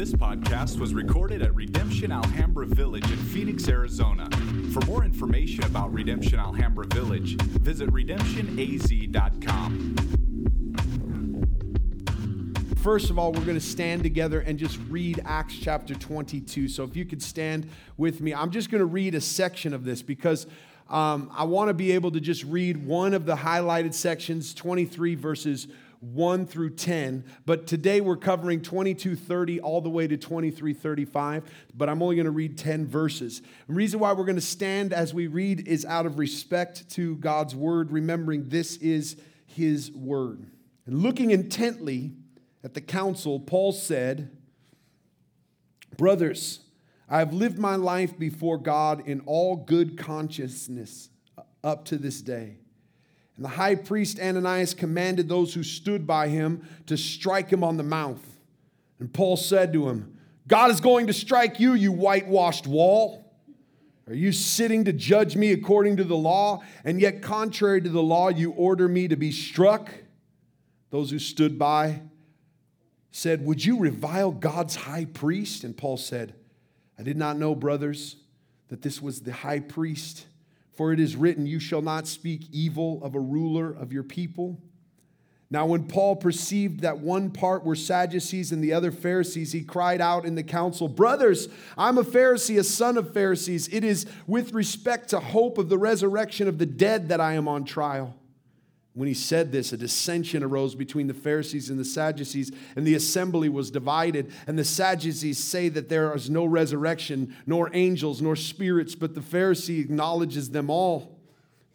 This podcast was recorded at Redemption Alhambra Village in Phoenix, Arizona. For more information about Redemption Alhambra Village, visit redemptionaz.com. First of all, we're going to stand together and just read Acts chapter 22. So if you could stand with me, I'm just going to read a section of this because um, I want to be able to just read one of the highlighted sections, 23 verses 1 through 10. But today we're covering 2230 all the way to 2335. But I'm only going to read 10 verses. The reason why we're going to stand as we read is out of respect to God's word, remembering this is his word. And looking intently, at the council, Paul said, Brothers, I have lived my life before God in all good consciousness up to this day. And the high priest Ananias commanded those who stood by him to strike him on the mouth. And Paul said to him, God is going to strike you, you whitewashed wall. Are you sitting to judge me according to the law? And yet, contrary to the law, you order me to be struck? Those who stood by said, Would you revile God's high priest? And Paul said, I did not know, brothers, that this was the high priest. For it is written, You shall not speak evil of a ruler of your people. Now, when Paul perceived that one part were Sadducees and the other Pharisees, he cried out in the council, Brothers, I'm a Pharisee, a son of Pharisees. It is with respect to hope of the resurrection of the dead that I am on trial. When he said this, a dissension arose between the Pharisees and the Sadducees, and the assembly was divided. And the Sadducees say that there is no resurrection, nor angels, nor spirits, but the Pharisee acknowledges them all.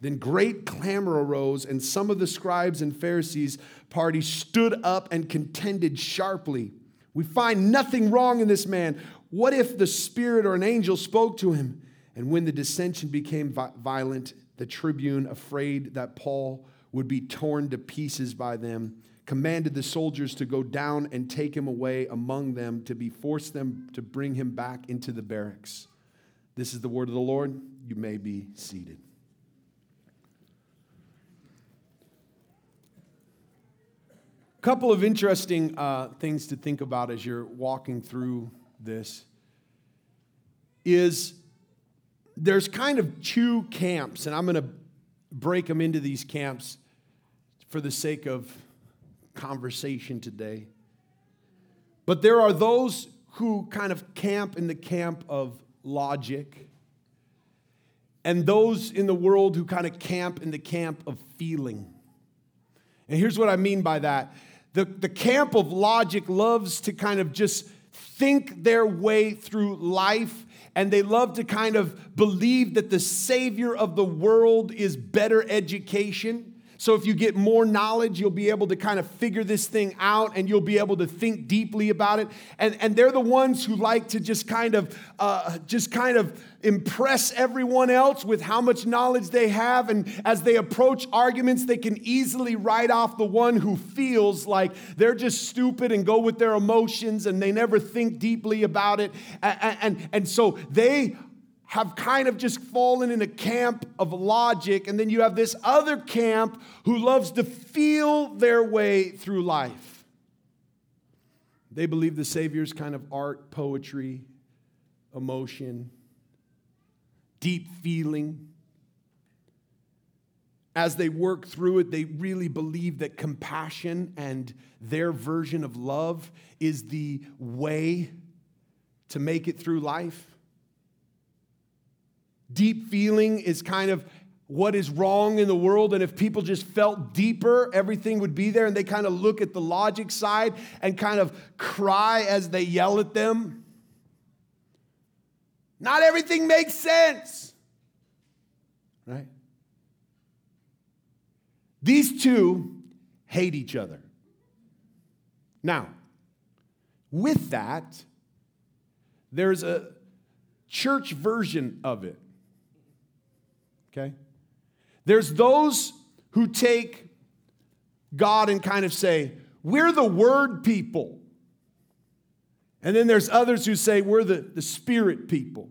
Then great clamor arose, and some of the scribes and Pharisees' party stood up and contended sharply. We find nothing wrong in this man. What if the spirit or an angel spoke to him? And when the dissension became violent, the tribune, afraid that Paul would be torn to pieces by them, commanded the soldiers to go down and take him away among them to be forced them to bring him back into the barracks. This is the word of the Lord. You may be seated. A couple of interesting uh, things to think about as you're walking through this is there's kind of two camps, and I'm going to break them into these camps for the sake of conversation today. But there are those who kind of camp in the camp of logic, and those in the world who kind of camp in the camp of feeling. And here's what I mean by that the, the camp of logic loves to kind of just think their way through life and they love to kind of believe that the savior of the world is better education so, if you get more knowledge, you'll be able to kind of figure this thing out and you'll be able to think deeply about it. And, and they're the ones who like to just kind of, uh, just kind of impress everyone else with how much knowledge they have. And as they approach arguments, they can easily write off the one who feels like they're just stupid and go with their emotions and they never think deeply about it. And, and, and so they have kind of just fallen in a camp of logic, and then you have this other camp who loves to feel their way through life. They believe the Savior's kind of art, poetry, emotion, deep feeling. As they work through it, they really believe that compassion and their version of love is the way to make it through life. Deep feeling is kind of what is wrong in the world. And if people just felt deeper, everything would be there. And they kind of look at the logic side and kind of cry as they yell at them. Not everything makes sense, right? These two hate each other. Now, with that, there's a church version of it okay? There's those who take God and kind of say, we're the word people. And then there's others who say, we're the, the spirit people.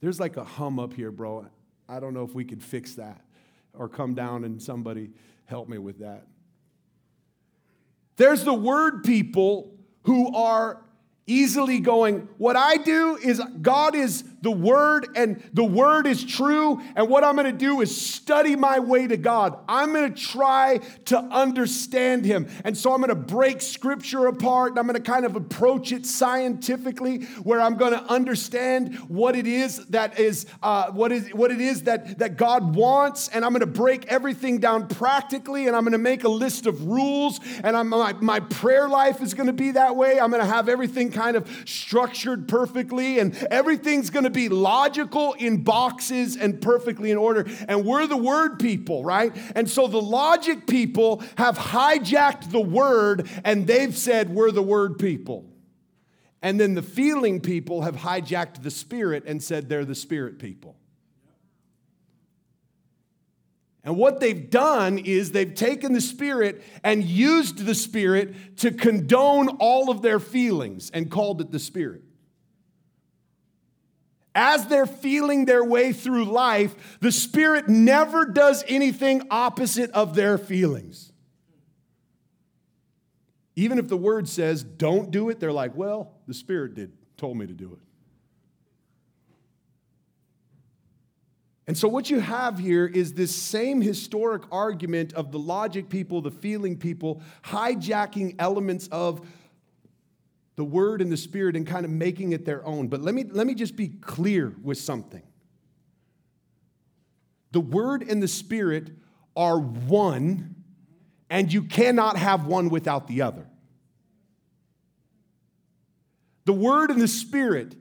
There's like a hum up here, bro. I don't know if we could fix that or come down and somebody help me with that. There's the word people who are easily going, What I do is God is the Word, and the Word is true. And what I'm going to do is study my way to God. I'm going to try to understand Him. And so I'm going to break Scripture apart and I'm going to kind of approach it scientifically, where I'm going to understand what it is that is uh, what is what it is that that God wants, and I'm going to break everything down practically, and I'm going to make a list of rules. And I'm, my my prayer life is going to be that way. I'm going to have everything kind of structured perfectly, and everything's going to to be logical in boxes and perfectly in order. And we're the word people, right? And so the logic people have hijacked the word and they've said, we're the word people. And then the feeling people have hijacked the spirit and said they're the spirit people. And what they've done is they've taken the Spirit and used the Spirit to condone all of their feelings and called it the Spirit as they're feeling their way through life, the Spirit never does anything opposite of their feelings. Even if the word says, don't do it, they're like, well, the Spirit did, told me to do it. And so, what you have here is this same historic argument of the logic people, the feeling people, hijacking elements of the word and the spirit and kind of making it their own. But let me, let me just be clear with something. The word and the spirit are one, and you cannot have one without the other. The word and the spirit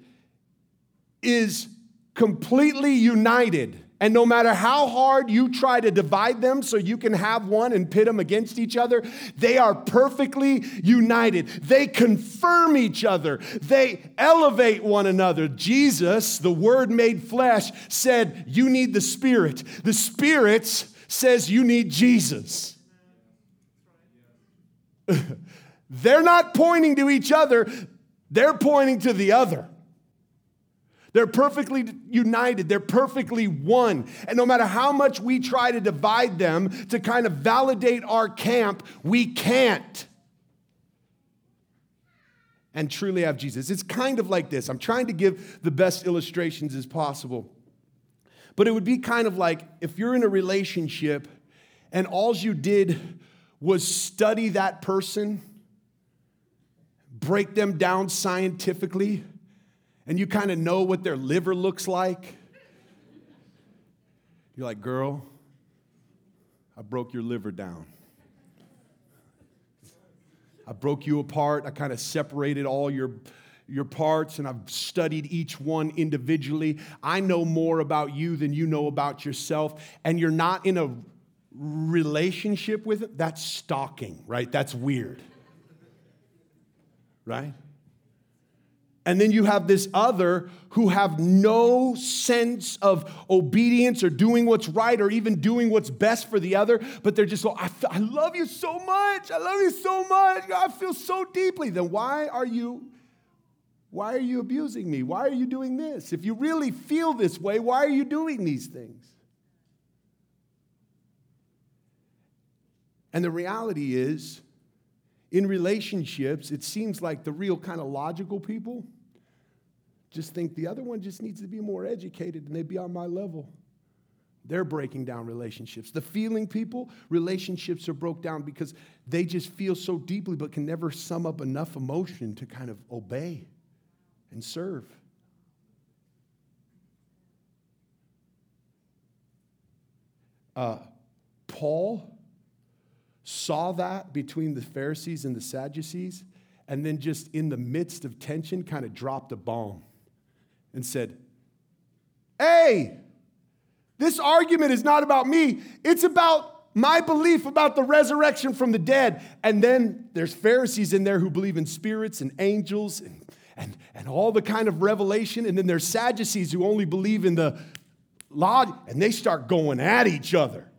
is completely united and no matter how hard you try to divide them so you can have one and pit them against each other, they are perfectly united. They confirm each other, they elevate one another. Jesus, the Word made flesh, said, You need the Spirit. The Spirit says, You need Jesus. they're not pointing to each other, they're pointing to the other. They're perfectly united. They're perfectly one. And no matter how much we try to divide them to kind of validate our camp, we can't. And truly have Jesus. It's kind of like this. I'm trying to give the best illustrations as possible. But it would be kind of like if you're in a relationship and all you did was study that person, break them down scientifically and you kind of know what their liver looks like. You're like, girl, I broke your liver down. I broke you apart. I kind of separated all your, your parts and I've studied each one individually. I know more about you than you know about yourself. And you're not in a relationship with it. That's stalking, right? That's weird. Right? And then you have this other who have no sense of obedience or doing what's right or even doing what's best for the other, but they're just, like, I love you so much. I love you so much. I feel so deeply. Then why are you? Why are you abusing me? Why are you doing this? If you really feel this way, why are you doing these things? And the reality is, in relationships, it seems like the real kind of logical people just think the other one just needs to be more educated and they'd be on my level. They're breaking down relationships. The feeling people, relationships are broke down because they just feel so deeply but can never sum up enough emotion to kind of obey and serve. Uh, Paul saw that between the Pharisees and the Sadducees, and then just in the midst of tension, kind of dropped a bomb and said, Hey, this argument is not about me, it's about my belief about the resurrection from the dead. And then there's Pharisees in there who believe in spirits and angels and, and, and all the kind of revelation. And then there's Sadducees who only believe in the law, and they start going at each other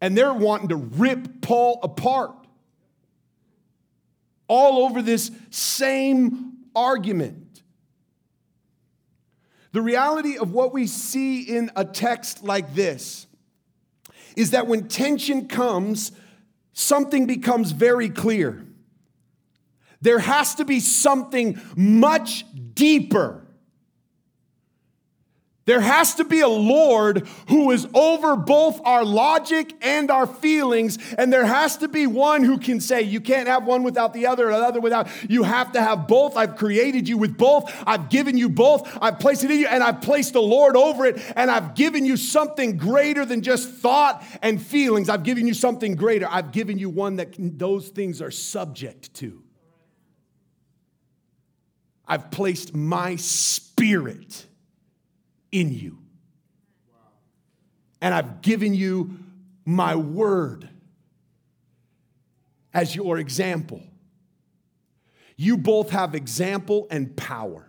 and they're wanting to rip Paul apart. All over this same argument. The reality of what we see in a text like this is that when tension comes, something becomes very clear. There has to be something much deeper there has to be a Lord who is over both our logic and our feelings. And there has to be one who can say, You can't have one without the other, or the other without. You have to have both. I've created you with both. I've given you both. I've placed it in you, and I've placed the Lord over it. And I've given you something greater than just thought and feelings. I've given you something greater. I've given you one that those things are subject to. I've placed my spirit in you. And I've given you my word as your example. You both have example and power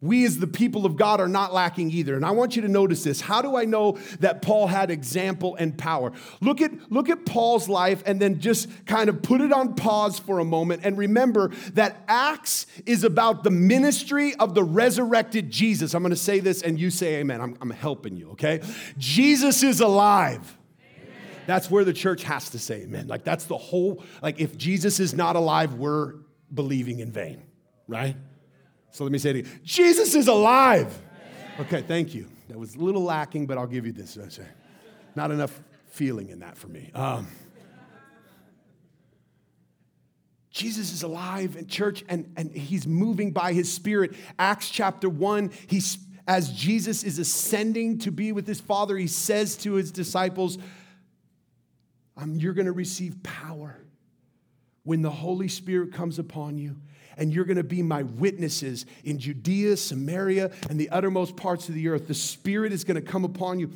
we as the people of God are not lacking either. And I want you to notice this. How do I know that Paul had example and power? Look at look at Paul's life and then just kind of put it on pause for a moment and remember that Acts is about the ministry of the resurrected Jesus. I'm going to say this and you say amen. I'm, I'm helping you, okay? Jesus is alive. That's where the church has to say amen. Like that's the whole like if Jesus is not alive, we're believing in vain, right? So let me say it again Jesus is alive. Okay, thank you. That was a little lacking, but I'll give you this. Not enough feeling in that for me. Um, Jesus is alive in church and, and he's moving by his spirit. Acts chapter 1, he's, as Jesus is ascending to be with his Father, he says to his disciples, um, You're going to receive power when the Holy Spirit comes upon you and you're going to be my witnesses in Judea, Samaria, and the uttermost parts of the earth. The Spirit is going to come upon you.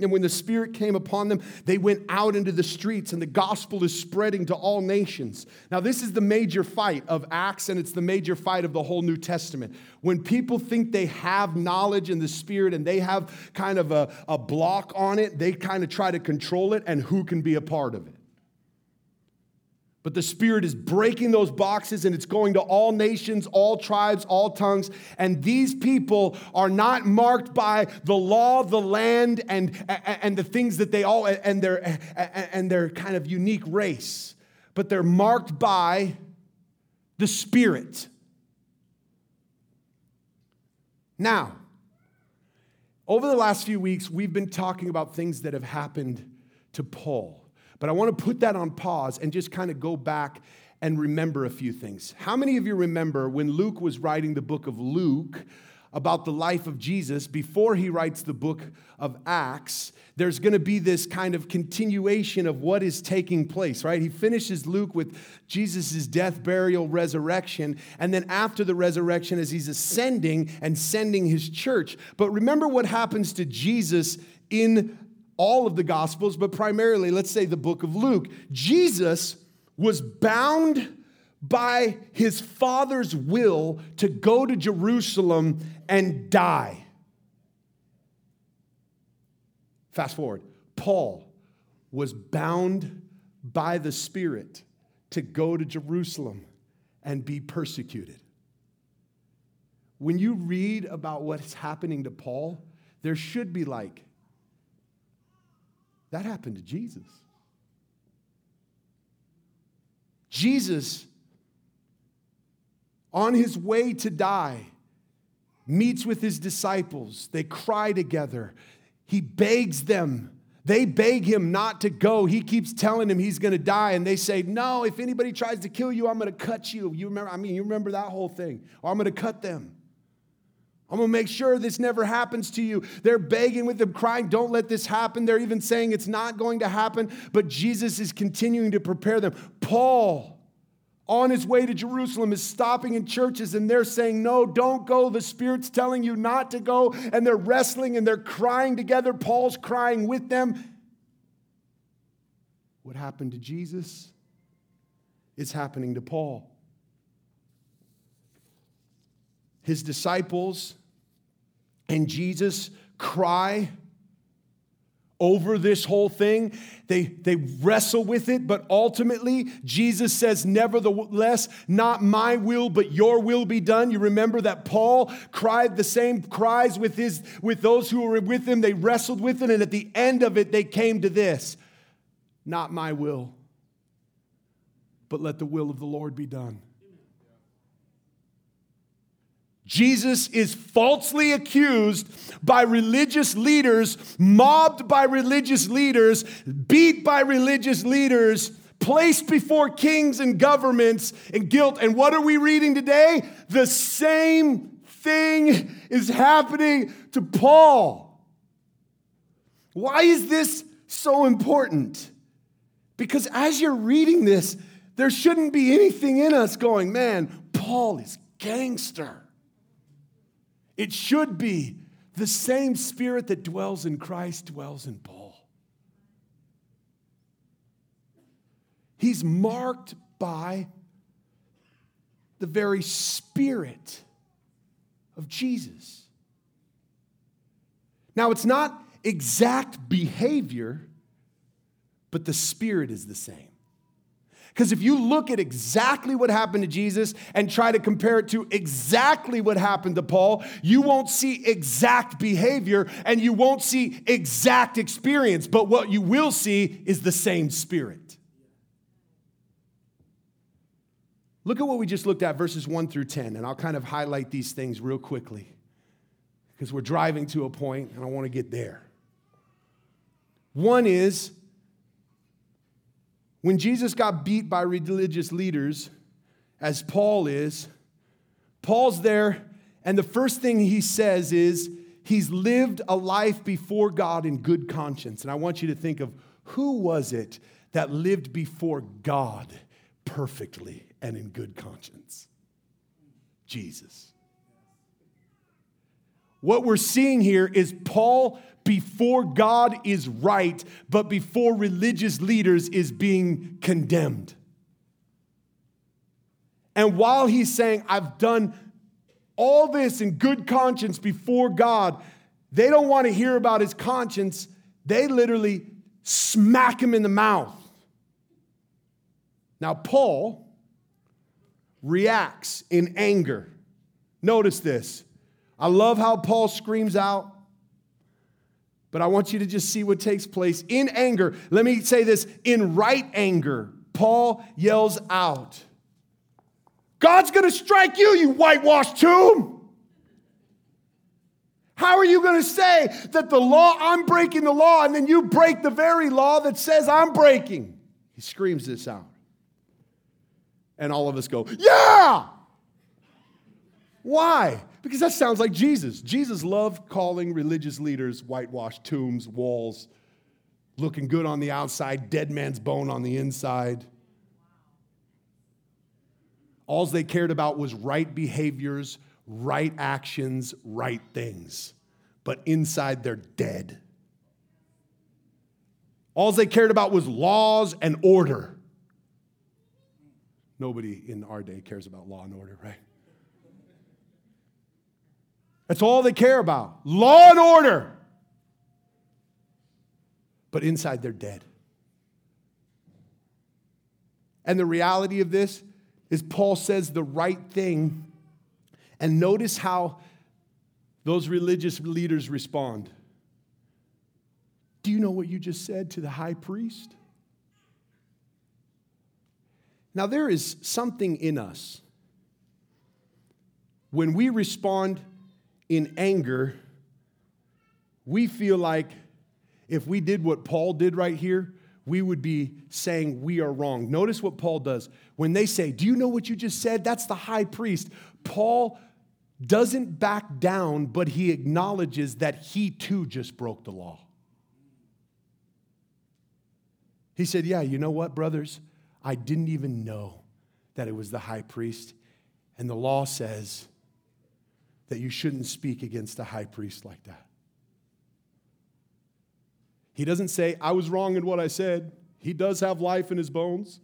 And when the Spirit came upon them, they went out into the streets, and the gospel is spreading to all nations. Now, this is the major fight of Acts, and it's the major fight of the whole New Testament. When people think they have knowledge in the Spirit and they have kind of a, a block on it, they kind of try to control it, and who can be a part of it? But the Spirit is breaking those boxes and it's going to all nations, all tribes, all tongues. And these people are not marked by the law the land and, and the things that they all, and their, and their kind of unique race, but they're marked by the Spirit. Now, over the last few weeks, we've been talking about things that have happened to Paul. But I want to put that on pause and just kind of go back and remember a few things. How many of you remember when Luke was writing the book of Luke about the life of Jesus before he writes the book of Acts? There's going to be this kind of continuation of what is taking place, right? He finishes Luke with Jesus' death, burial, resurrection, and then after the resurrection, as he's ascending and sending his church. But remember what happens to Jesus in all of the Gospels, but primarily, let's say, the book of Luke. Jesus was bound by his Father's will to go to Jerusalem and die. Fast forward. Paul was bound by the Spirit to go to Jerusalem and be persecuted. When you read about what's happening to Paul, there should be like, that happened to Jesus. Jesus, on his way to die, meets with his disciples. They cry together. He begs them. They beg him not to go. He keeps telling them he's going to die. And they say, No, if anybody tries to kill you, I'm going to cut you. You remember, I mean, you remember that whole thing. Or I'm going to cut them. I'm gonna make sure this never happens to you. They're begging with them, crying, Don't let this happen. They're even saying it's not going to happen, but Jesus is continuing to prepare them. Paul, on his way to Jerusalem, is stopping in churches and they're saying, No, don't go. The Spirit's telling you not to go. And they're wrestling and they're crying together. Paul's crying with them. What happened to Jesus is happening to Paul. His disciples and Jesus cry over this whole thing. They, they wrestle with it, but ultimately, Jesus says, Nevertheless, not my will, but your will be done. You remember that Paul cried the same cries with, his, with those who were with him. They wrestled with it, and at the end of it, they came to this Not my will, but let the will of the Lord be done. Jesus is falsely accused by religious leaders, mobbed by religious leaders, beat by religious leaders, placed before kings and governments in guilt. And what are we reading today? The same thing is happening to Paul. Why is this so important? Because as you're reading this, there shouldn't be anything in us going, man, Paul is gangster. It should be the same spirit that dwells in Christ dwells in Paul. He's marked by the very spirit of Jesus. Now, it's not exact behavior, but the spirit is the same. Because if you look at exactly what happened to Jesus and try to compare it to exactly what happened to Paul, you won't see exact behavior and you won't see exact experience. But what you will see is the same spirit. Look at what we just looked at, verses 1 through 10, and I'll kind of highlight these things real quickly because we're driving to a point and I want to get there. One is when Jesus got beat by religious leaders, as Paul is, Paul's there, and the first thing he says is he's lived a life before God in good conscience. And I want you to think of who was it that lived before God perfectly and in good conscience? Jesus. What we're seeing here is Paul before God is right, but before religious leaders is being condemned. And while he's saying, I've done all this in good conscience before God, they don't want to hear about his conscience. They literally smack him in the mouth. Now, Paul reacts in anger. Notice this. I love how Paul screams out, but I want you to just see what takes place in anger. Let me say this in right anger, Paul yells out, God's gonna strike you, you whitewashed tomb. How are you going to say that the law, I'm breaking the law, and then you break the very law that says I'm breaking? He screams this out. And all of us go, Yeah! Why? Because that sounds like Jesus. Jesus loved calling religious leaders whitewashed tombs, walls, looking good on the outside, dead man's bone on the inside. All they cared about was right behaviors, right actions, right things. But inside, they're dead. All they cared about was laws and order. Nobody in our day cares about law and order, right? That's all they care about law and order. But inside, they're dead. And the reality of this is, Paul says the right thing. And notice how those religious leaders respond. Do you know what you just said to the high priest? Now, there is something in us when we respond in anger, we feel like if we did what Paul did right here, we would be saying we are wrong. Notice what Paul does. When they say, Do you know what you just said? That's the high priest. Paul doesn't back down, but he acknowledges that he too just broke the law. He said, Yeah, you know what, brothers? I didn't even know that it was the high priest. And the law says that you shouldn't speak against a high priest like that. He doesn't say, I was wrong in what I said. He does have life in his bones.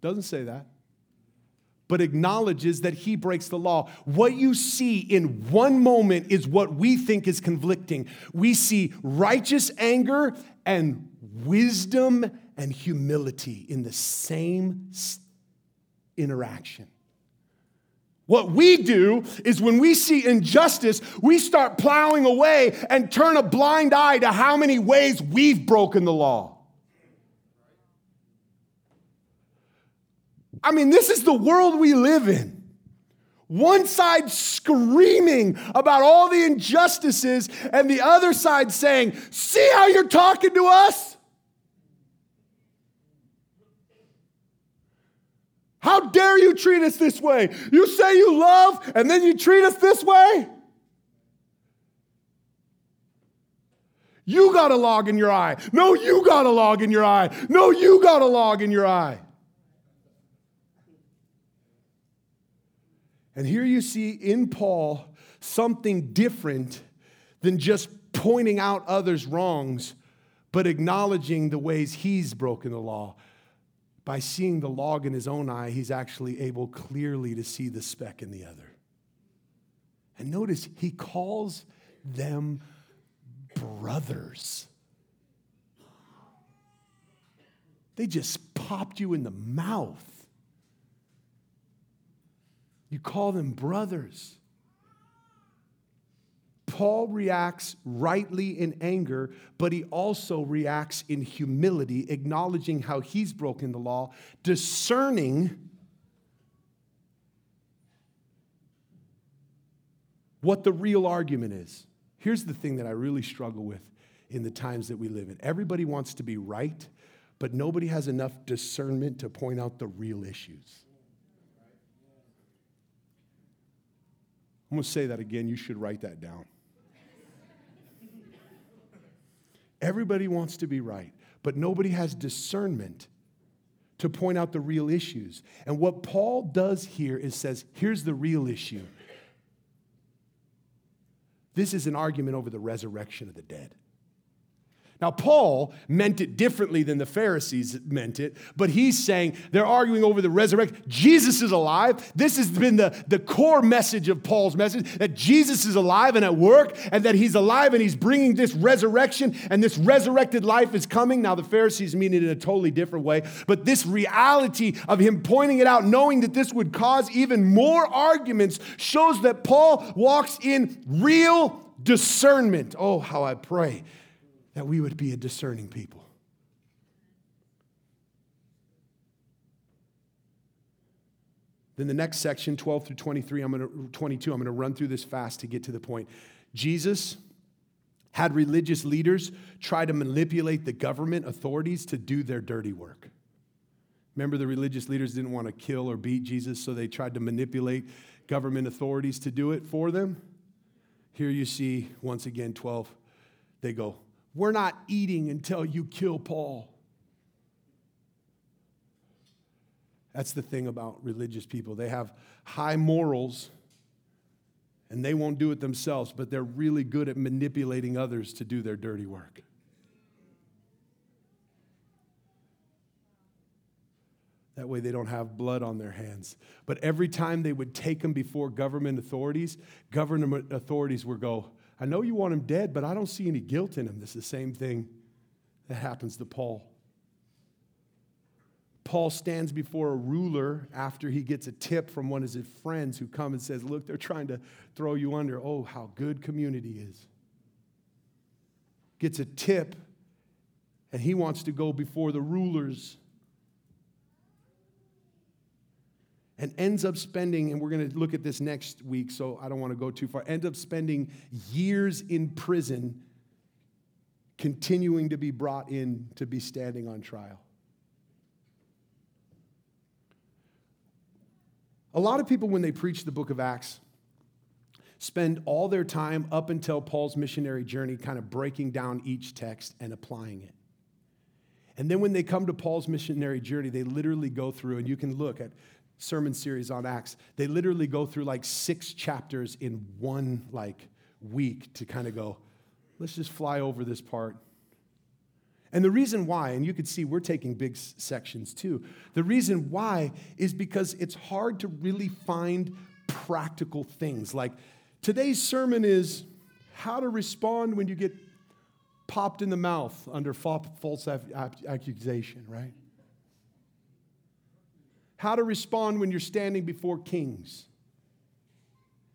Doesn't say that. But acknowledges that he breaks the law. What you see in one moment is what we think is conflicting. We see righteous anger and wisdom and humility in the same interaction. What we do is when we see injustice, we start plowing away and turn a blind eye to how many ways we've broken the law. I mean, this is the world we live in. One side screaming about all the injustices, and the other side saying, See how you're talking to us? How dare you treat us this way? You say you love, and then you treat us this way? You got a log in your eye. No, you got a log in your eye. No, you got a log in your eye. And here you see in Paul something different than just pointing out others' wrongs, but acknowledging the ways he's broken the law. By seeing the log in his own eye, he's actually able clearly to see the speck in the other. And notice he calls them brothers. They just popped you in the mouth. You call them brothers. Paul reacts rightly in anger, but he also reacts in humility, acknowledging how he's broken the law, discerning what the real argument is. Here's the thing that I really struggle with in the times that we live in everybody wants to be right, but nobody has enough discernment to point out the real issues. I'm going to say that again. You should write that down. Everybody wants to be right, but nobody has discernment to point out the real issues. And what Paul does here is says, here's the real issue. This is an argument over the resurrection of the dead. Now, Paul meant it differently than the Pharisees meant it, but he's saying they're arguing over the resurrection. Jesus is alive. This has been the, the core message of Paul's message that Jesus is alive and at work, and that he's alive and he's bringing this resurrection, and this resurrected life is coming. Now, the Pharisees mean it in a totally different way, but this reality of him pointing it out, knowing that this would cause even more arguments, shows that Paul walks in real discernment. Oh, how I pray that we would be a discerning people. Then the next section, 12 through 23, I'm to 22, I'm going to run through this fast to get to the point. Jesus had religious leaders try to manipulate the government authorities to do their dirty work. Remember, the religious leaders didn't want to kill or beat Jesus, so they tried to manipulate government authorities to do it for them. Here you see, once again, 12, they go, we're not eating until you kill Paul. That's the thing about religious people. They have high morals and they won't do it themselves, but they're really good at manipulating others to do their dirty work. That way they don't have blood on their hands. But every time they would take them before government authorities, government authorities would go, I know you want him dead, but I don't see any guilt in him. This is the same thing that happens to Paul. Paul stands before a ruler after he gets a tip from one of his friends who come and says, Look, they're trying to throw you under. Oh, how good community is. Gets a tip, and he wants to go before the rulers and ends up spending, and we're going to look at this next week, so I don't want to go too far, ends up spending years in prison, continuing to be brought in to be standing on trial. A lot of people, when they preach the book of Acts, spend all their time up until Paul's missionary journey kind of breaking down each text and applying it. And then when they come to Paul's missionary journey, they literally go through, and you can look at sermon series on Acts, they literally go through like six chapters in one like week to kind of go, let's just fly over this part. And the reason why, and you can see we're taking big sections too, the reason why is because it's hard to really find practical things. Like today's sermon is how to respond when you get popped in the mouth under false accusation, right? How to respond when you're standing before kings,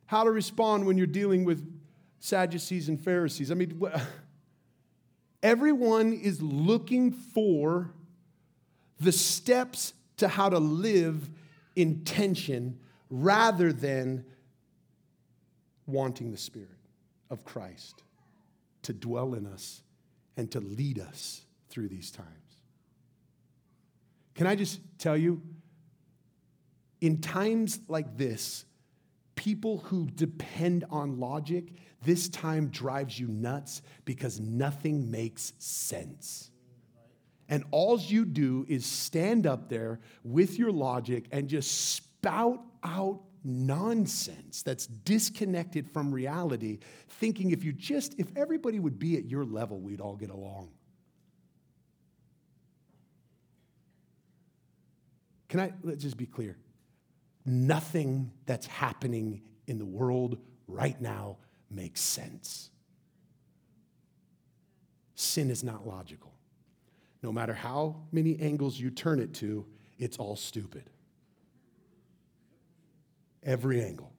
how to respond when you're dealing with Sadducees and Pharisees. I mean, everyone is looking for the steps to how to live in tension rather than wanting the Spirit of Christ to dwell in us and to lead us through these times. Can I just tell you, in times like this, people who depend on logic, this time drives you nuts because nothing makes sense. And all you do is stand up there with your logic and just spout out nonsense that's disconnected from reality, thinking if you just, if everybody would be at your level, we'd all get along. Can I, let's just be clear. Nothing that's happening in the world right now makes sense. Sin is not logical. No matter how many angles you turn it to, it's all stupid every angle.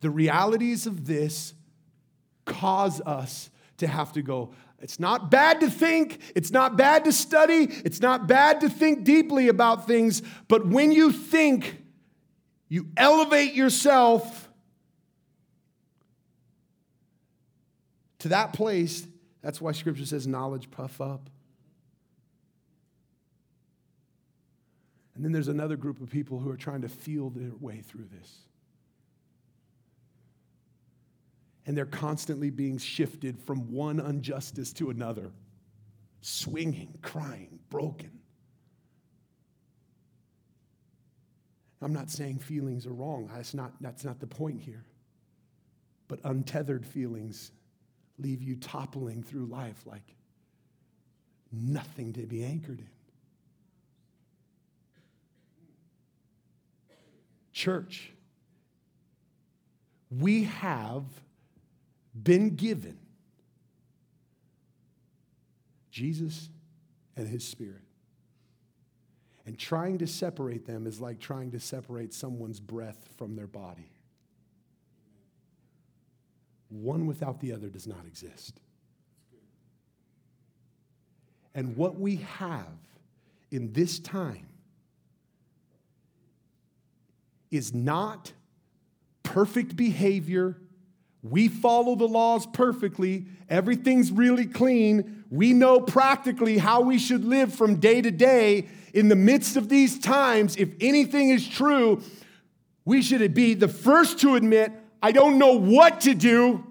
The realities of this cause us to have to go, it's not bad to think, it's not bad to study, it's not bad to think deeply about things, but when you think, you elevate yourself to that place. That's why scripture says knowledge puff up. And then there's another group of people who are trying to feel their way through this. And they're constantly being shifted from one injustice to another, swinging, crying, broken. I'm not saying feelings are wrong. That's not, that's not the point here. But untethered feelings leave you toppling through life like nothing to be anchored in. Church, we have been given Jesus and His Spirit. And trying to separate them is like trying to separate someone's breath from their body. One without the other does not exist. And what we have in this time is not perfect behavior. We follow the laws perfectly. Everything's really clean. We know practically how we should live from day to day. In the midst of these times, if anything is true, we should be the first to admit, I don't know what to do.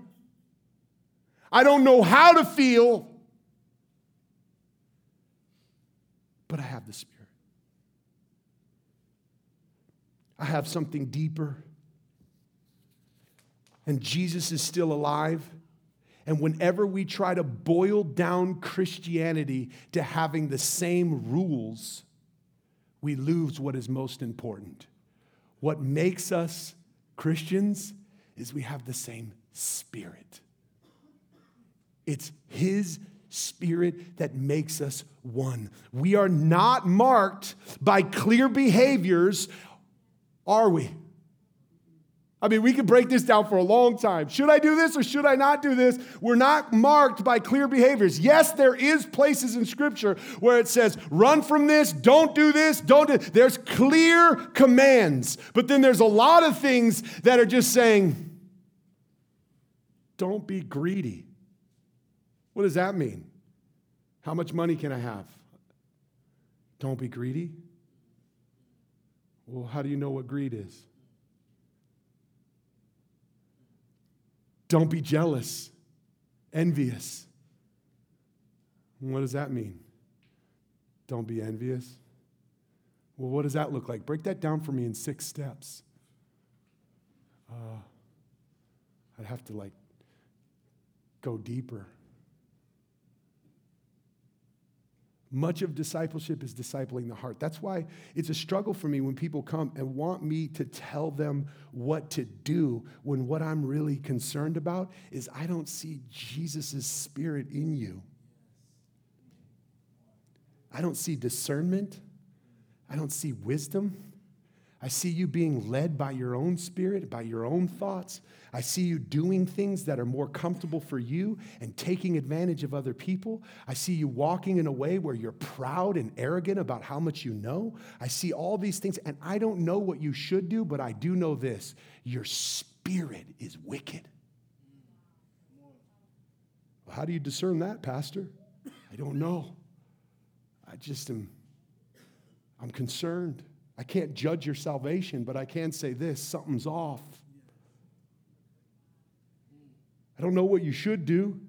I don't know how to feel. But I have the Spirit. I have something deeper. And Jesus is still alive. And whenever we try to boil down Christianity to having the same rules, we lose what is most important. What makes us Christians is we have the same spirit. It's His spirit that makes us one. We are not marked by clear behaviors are we? I mean, we could break this down for a long time. Should I do this or should I not do this? We're not marked by clear behaviors. Yes, there is places in scripture where it says, run from this, don't do this, don't do There's clear commands. But then there's a lot of things that are just saying, don't be greedy. What does that mean? How much money can I have? Don't be greedy. Well, how do you know what greed is? Don't be jealous, envious. What does that mean? Don't be envious. Well, what does that look like? Break that down for me in six steps. Uh, I'd have to like go deeper. Much of discipleship is discipling the heart. That's why it's a struggle for me when people come and want me to tell them what to do when what I'm really concerned about is I don't see Jesus' spirit in you. I don't see discernment. I don't see wisdom. I see you being led by your own spirit, by your own thoughts. I see you doing things that are more comfortable for you and taking advantage of other people. I see you walking in a way where you're proud and arrogant about how much you know. I see all these things, and I don't know what you should do, but I do know this your spirit is wicked. Well, how do you discern that, Pastor? I don't know. I just am, I'm concerned. I can't judge your salvation, but I can say this something's off. I don't know what you should do.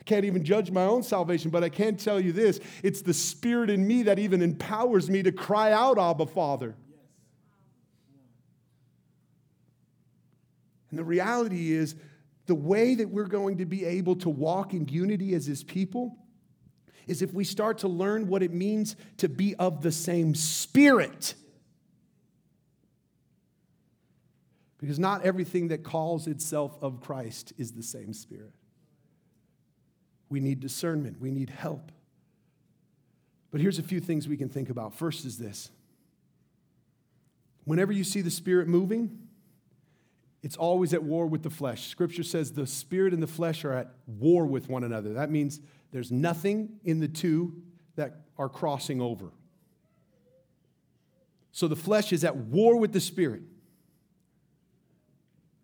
I can't even judge my own salvation, but I can tell you this it's the Spirit in me that even empowers me to cry out, Abba, Father. And the reality is, the way that we're going to be able to walk in unity as His people is if we start to learn what it means to be of the same Spirit. Because not everything that calls itself of Christ is the same Spirit. We need discernment, we need help. But here's a few things we can think about. First is this whenever you see the Spirit moving, it's always at war with the flesh. Scripture says the Spirit and the flesh are at war with one another. That means there's nothing in the two that are crossing over. So the flesh is at war with the Spirit.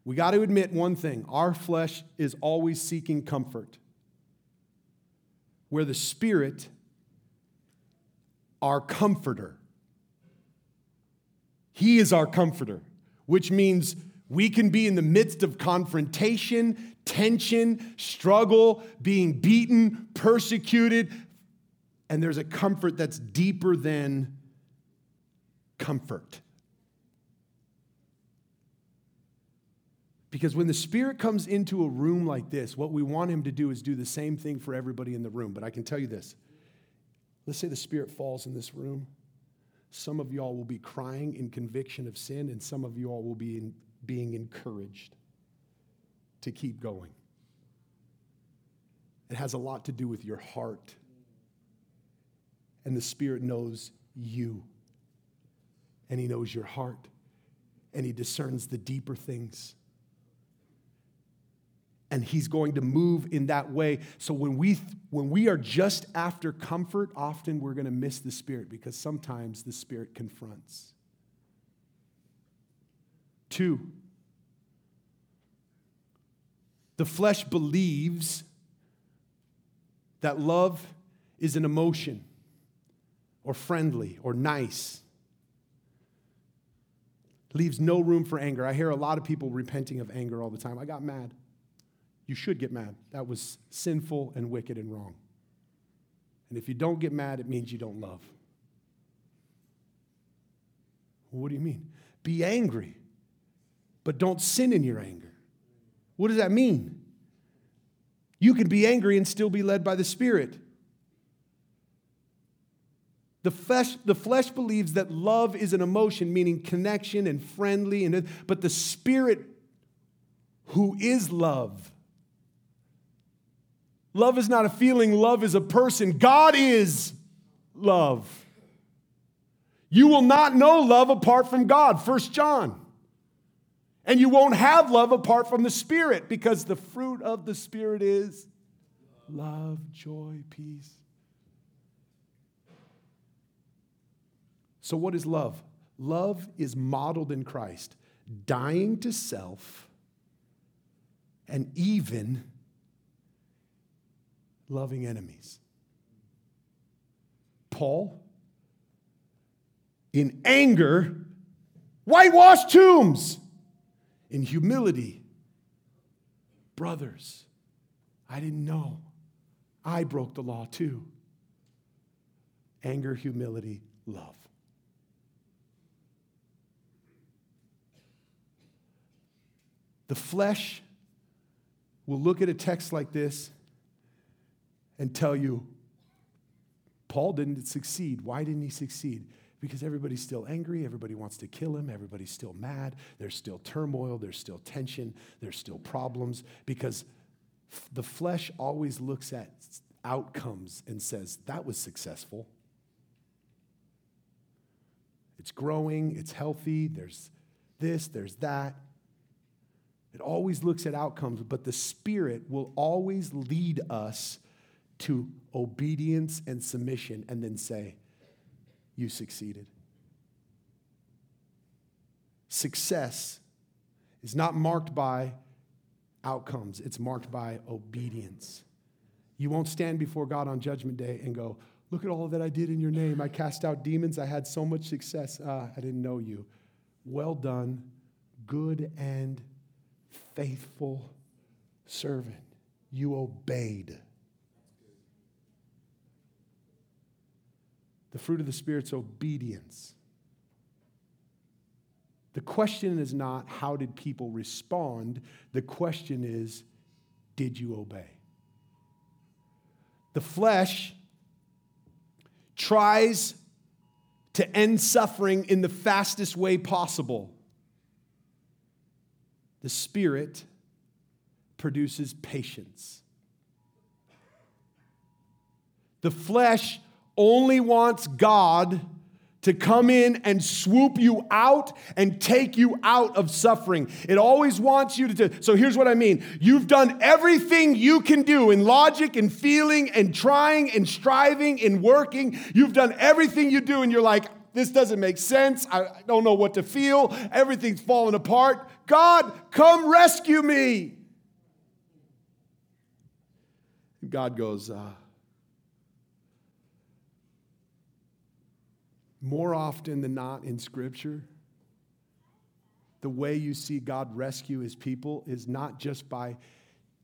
We got to admit one thing. Our flesh is always seeking comfort, where the Spirit, our comforter, He is our comforter, which means we can be in the midst of confrontation, tension, struggle, being beaten, persecuted, and there's a comfort that's deeper than comfort. Because when the Spirit comes into a room like this, what we want Him to do is do the same thing for everybody in the room. But I can tell you this let's say the Spirit falls in this room. Some of y'all will be crying in conviction of sin, and some of you all will be in, being encouraged to keep going. It has a lot to do with your heart. And the Spirit knows you, and He knows your heart, and He discerns the deeper things and he's going to move in that way. So when we when we are just after comfort often we're going to miss the spirit because sometimes the spirit confronts. Two the flesh believes that love is an emotion or friendly or nice. Leaves no room for anger. I hear a lot of people repenting of anger all the time. I got mad you should get mad. That was sinful and wicked and wrong. And if you don't get mad, it means you don't love. what do you mean? Be angry, but don't sin in your anger. What does that mean? You can be angry and still be led by the Spirit. The flesh, the flesh believes that love is an emotion, meaning connection and friendly, and, but the Spirit, who is love, Love is not a feeling, love is a person. God is love. You will not know love apart from God, First John. And you won't have love apart from the Spirit because the fruit of the Spirit is love, joy, peace. So, what is love? Love is modeled in Christ, dying to self and even loving enemies. Paul, in anger, whitewashed tombs. In humility, brothers, I didn't know. I broke the law too. Anger, humility, love. The flesh will look at a text like this and tell you, Paul didn't succeed. Why didn't he succeed? Because everybody's still angry, everybody wants to kill him, everybody's still mad, there's still turmoil, there's still tension, there's still problems, because the flesh always looks at outcomes and says, that was successful. It's growing, it's healthy, there's this, there's that. It always looks at outcomes, but the Spirit will always lead us to obedience and submission and then say, You succeeded. Success is not marked by outcomes, it's marked by obedience. You won't stand before God on Judgment Day and go, Look at all that I did in your name. I cast out demons. I had so much success. Ah, I didn't know you. Well done, good and faithful servant. You obeyed. The fruit of the Spirit's obedience. The question is not how did people respond, the question is did you obey? The flesh tries to end suffering in the fastest way possible. The Spirit produces patience. The flesh only wants God to come in and swoop you out and take you out of suffering. It always wants you to. So here's what I mean you've done everything you can do in logic and feeling and trying and striving and working. You've done everything you do, and you're like, this doesn't make sense. I don't know what to feel. Everything's falling apart. God, come rescue me. God goes, uh, more often than not in Scripture, the way you see God rescue his people is not just by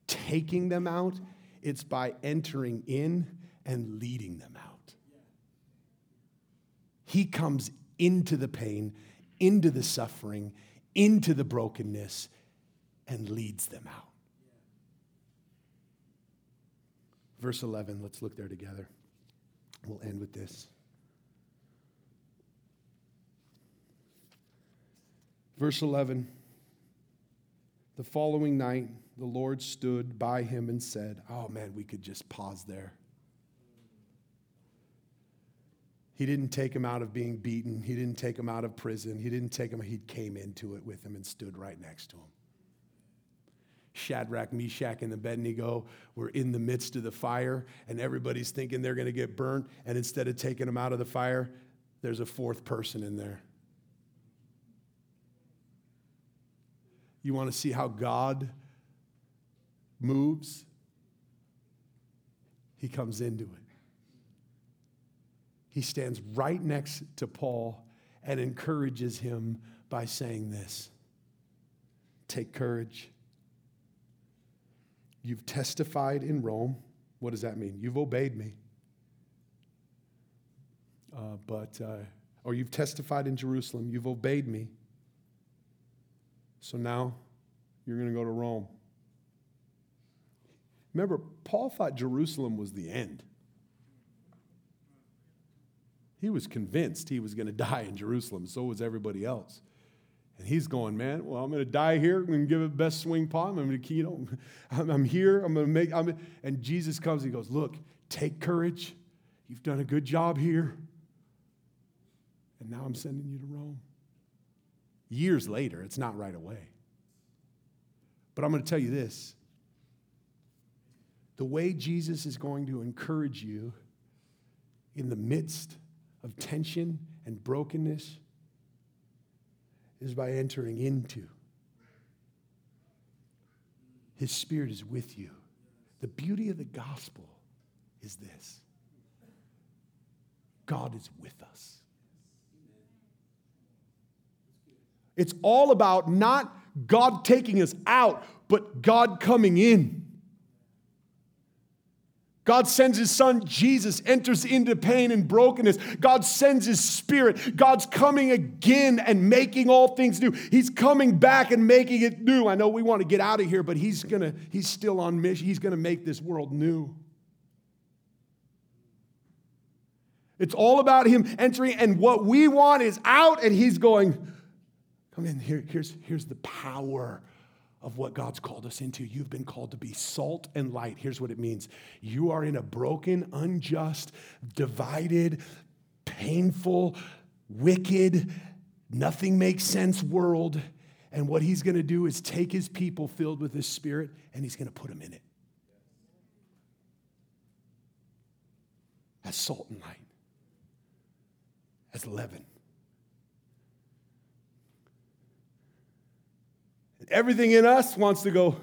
taking them out, it's by entering in and leading them out. He comes into the pain, into the suffering, into the brokenness, and leads them out. Verse 11, let's look there together. We'll end with this. Verse 11 The following night, the Lord stood by him and said, Oh man, we could just pause there. He didn't take him out of being beaten. He didn't take him out of prison. He didn't take him, he came into it with him and stood right next to him. Shadrach, Meshach, and Abednego were in the midst of the fire, and everybody's thinking they're going to get burnt. And instead of taking them out of the fire, there's a fourth person in there. You want to see how God moves? He comes into it. He stands right next to Paul and encourages him by saying this Take courage. You've testified in Rome. What does that mean? You've obeyed me. Uh, but, uh, or you've testified in Jerusalem. You've obeyed me. So now you're going to go to Rome. Remember, Paul thought Jerusalem was the end. He was convinced he was going to die in Jerusalem. So was everybody else. And he's going, man, well, I'm going to die here. I'm going to give it best swing palm. I'm going to, you know, I'm, I'm here. I'm going to make, I'm, and Jesus comes. He goes, look, take courage. You've done a good job here. And now I'm sending you to Rome. Years later, it's not right away. But I'm going to tell you this the way Jesus is going to encourage you in the midst of tension and brokenness is by entering into. His Spirit is with you. The beauty of the gospel is this God is with us. It's all about not God taking us out, but God coming in. God sends his son Jesus, enters into pain and brokenness. God sends his spirit. God's coming again and making all things new. He's coming back and making it new. I know we want to get out of here, but he's gonna, he's still on mission. He's gonna make this world new. It's all about him entering, and what we want is out, and he's going, Come mean, here, here's, here's the power of what God's called us into. You've been called to be salt and light. Here's what it means you are in a broken, unjust, divided, painful, wicked, nothing makes sense world. And what he's going to do is take his people filled with his spirit and he's going to put them in it. As salt and light, as leaven. Everything in us wants to go,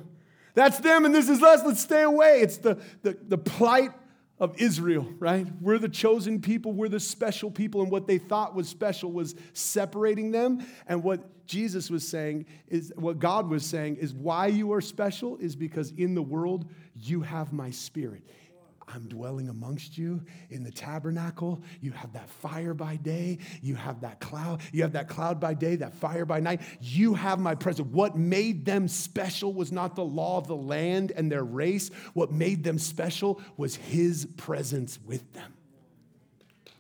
that's them and this is us, let's stay away. It's the, the, the plight of Israel, right? We're the chosen people, we're the special people, and what they thought was special was separating them. And what Jesus was saying is, what God was saying is, why you are special is because in the world you have my spirit. I'm dwelling amongst you in the tabernacle. You have that fire by day. You have that cloud. You have that cloud by day, that fire by night. You have my presence. What made them special was not the law of the land and their race. What made them special was his presence with them.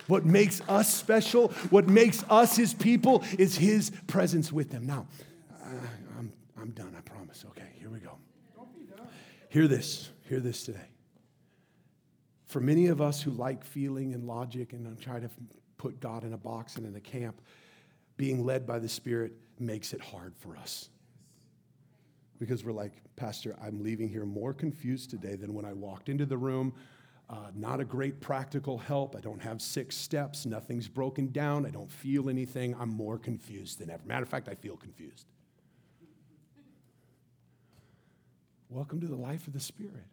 What makes us special, what makes us his people, is his presence with them. Now, uh, I'm, I'm done, I promise. Okay, here we go. Hear this. Hear this today. For many of us who like feeling and logic and try to put God in a box and in a camp, being led by the Spirit makes it hard for us. Because we're like, Pastor, I'm leaving here more confused today than when I walked into the room. Uh, not a great practical help. I don't have six steps. Nothing's broken down. I don't feel anything. I'm more confused than ever. Matter of fact, I feel confused. Welcome to the life of the Spirit.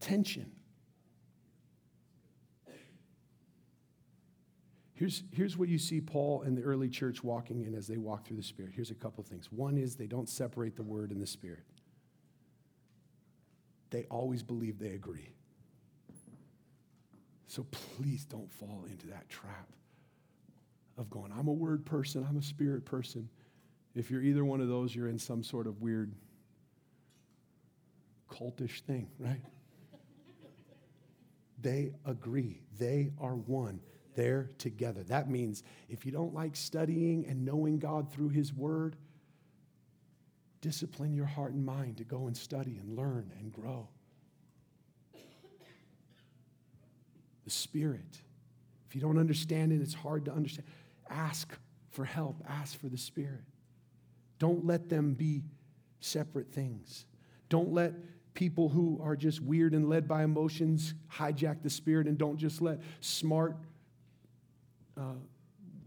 Tension. Here's, here's what you see Paul and the early church walking in as they walk through the Spirit. Here's a couple things. One is they don't separate the Word and the Spirit, they always believe they agree. So please don't fall into that trap of going, I'm a Word person, I'm a Spirit person. If you're either one of those, you're in some sort of weird cultish thing, right? They agree. They are one. They're together. That means if you don't like studying and knowing God through His Word, discipline your heart and mind to go and study and learn and grow. The Spirit. If you don't understand it, it's hard to understand. Ask for help, ask for the Spirit. Don't let them be separate things. Don't let people who are just weird and led by emotions hijack the spirit and don't just let smart uh,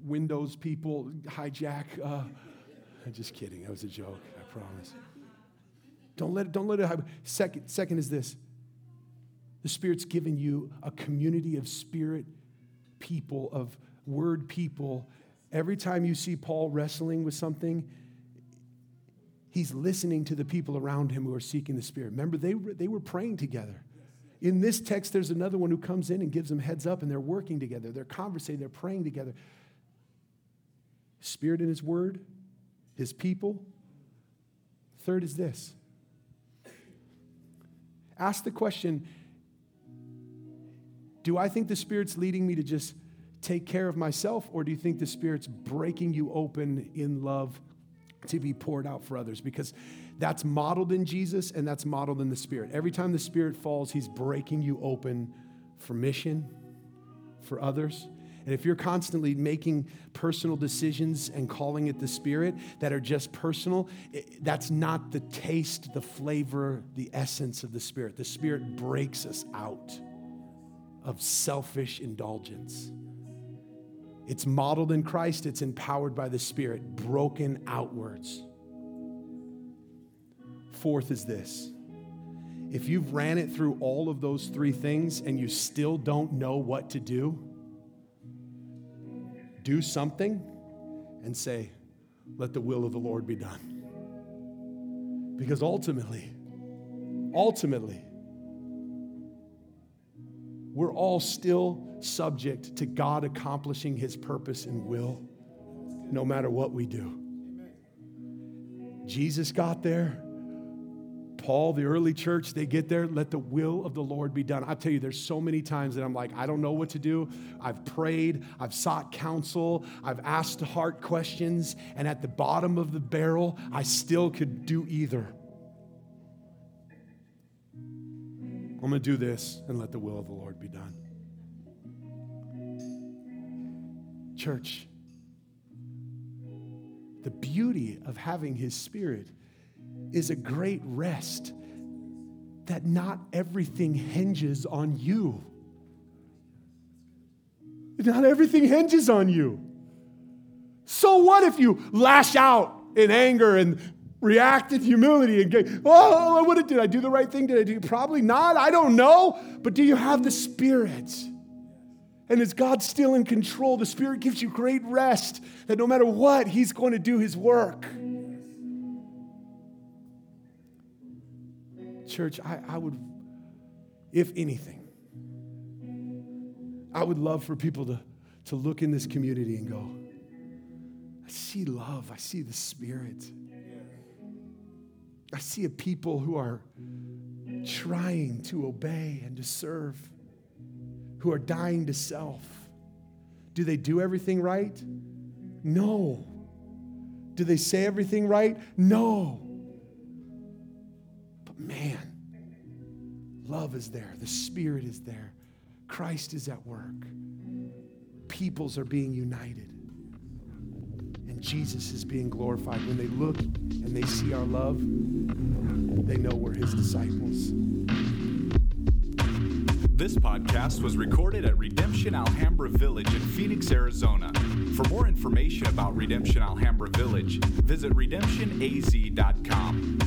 Windows people hijack. Uh, I'm just kidding. That was a joke. I promise. Don't let it, don't let it. Second, second is this. The Spirit's given you a community of spirit people, of word people. Every time you see Paul wrestling with something, he's listening to the people around him who are seeking the Spirit. Remember, they, they were praying together. In this text, there's another one who comes in and gives them heads up, and they're working together. They're conversing, they're praying together. Spirit in His Word, His people. Third is this ask the question Do I think the Spirit's leading me to just take care of myself, or do you think the Spirit's breaking you open in love to be poured out for others because that's modeled in Jesus and that's modeled in the Spirit. Every time the Spirit falls, He's breaking you open for mission, for others. And if you're constantly making personal decisions and calling it the Spirit that are just personal, that's not the taste, the flavor, the essence of the Spirit. The Spirit breaks us out of selfish indulgence. It's modeled in Christ, it's empowered by the Spirit, broken outwards. Fourth is this if you've ran it through all of those three things and you still don't know what to do, do something and say, Let the will of the Lord be done. Because ultimately, ultimately, we're all still subject to God accomplishing his purpose and will, no matter what we do. Jesus got there. Paul, the early church, they get there, let the will of the Lord be done. I tell you, there's so many times that I'm like, I don't know what to do. I've prayed, I've sought counsel, I've asked heart questions, and at the bottom of the barrel, I still could do either. I'm going to do this and let the will of the Lord be done. Church, the beauty of having His Spirit is a great rest that not everything hinges on you. Not everything hinges on you. So what if you lash out in anger and react in humility and get, oh, what did I do the right thing? Did I do? Probably not. I don't know. But do you have the Spirit? And is God still in control? The Spirit gives you great rest that no matter what, He's going to do His work. Church, I, I would, if anything, I would love for people to, to look in this community and go, I see love, I see the Spirit. I see a people who are trying to obey and to serve, who are dying to self. Do they do everything right? No. Do they say everything right? No. But man, love is there, the Spirit is there, Christ is at work, peoples are being united. Jesus is being glorified. When they look and they see our love, they know we're his disciples. This podcast was recorded at Redemption Alhambra Village in Phoenix, Arizona. For more information about Redemption Alhambra Village, visit redemptionaz.com.